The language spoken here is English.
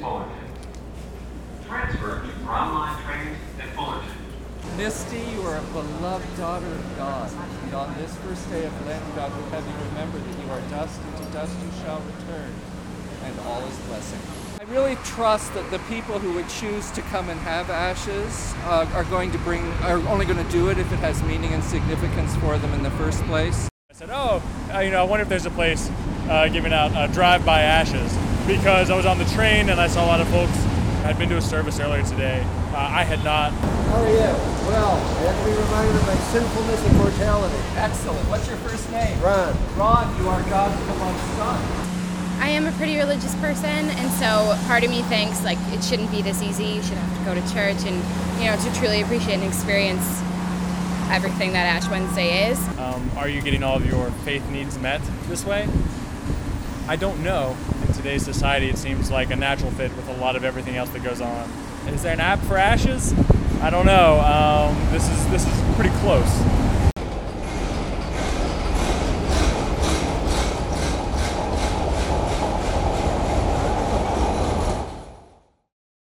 Fullerton. Transfer to Brown Line Trains at Fullerton. Misty, you are a beloved daughter of God, and on this first day of Lent, God will have you remember that you are dust, and to dust you shall return, and all is blessing. I really trust that the people who would choose to come and have ashes uh, are going to bring, are only going to do it if it has meaning and significance for them in the first place. I said, oh, you know, I wonder if there's a place uh, giving out uh, drive-by ashes because I was on the train and I saw a lot of folks. I'd been to a service earlier today. Uh, I had not. How are you? Well, I have to be reminded of my sinfulness and mortality. Excellent. What's your first name? Ron. Ron, you are God's beloved son. I am a pretty religious person, and so part of me thinks like it shouldn't be this easy. You should have to go to church and you know to truly appreciate and experience everything that Ash Wednesday is. Um, are you getting all of your faith needs met this way? I don't know. In today's society, it seems like a natural fit with a lot of everything else that goes on. Is there an app for ashes? I don't know. Um, this is this is pretty close.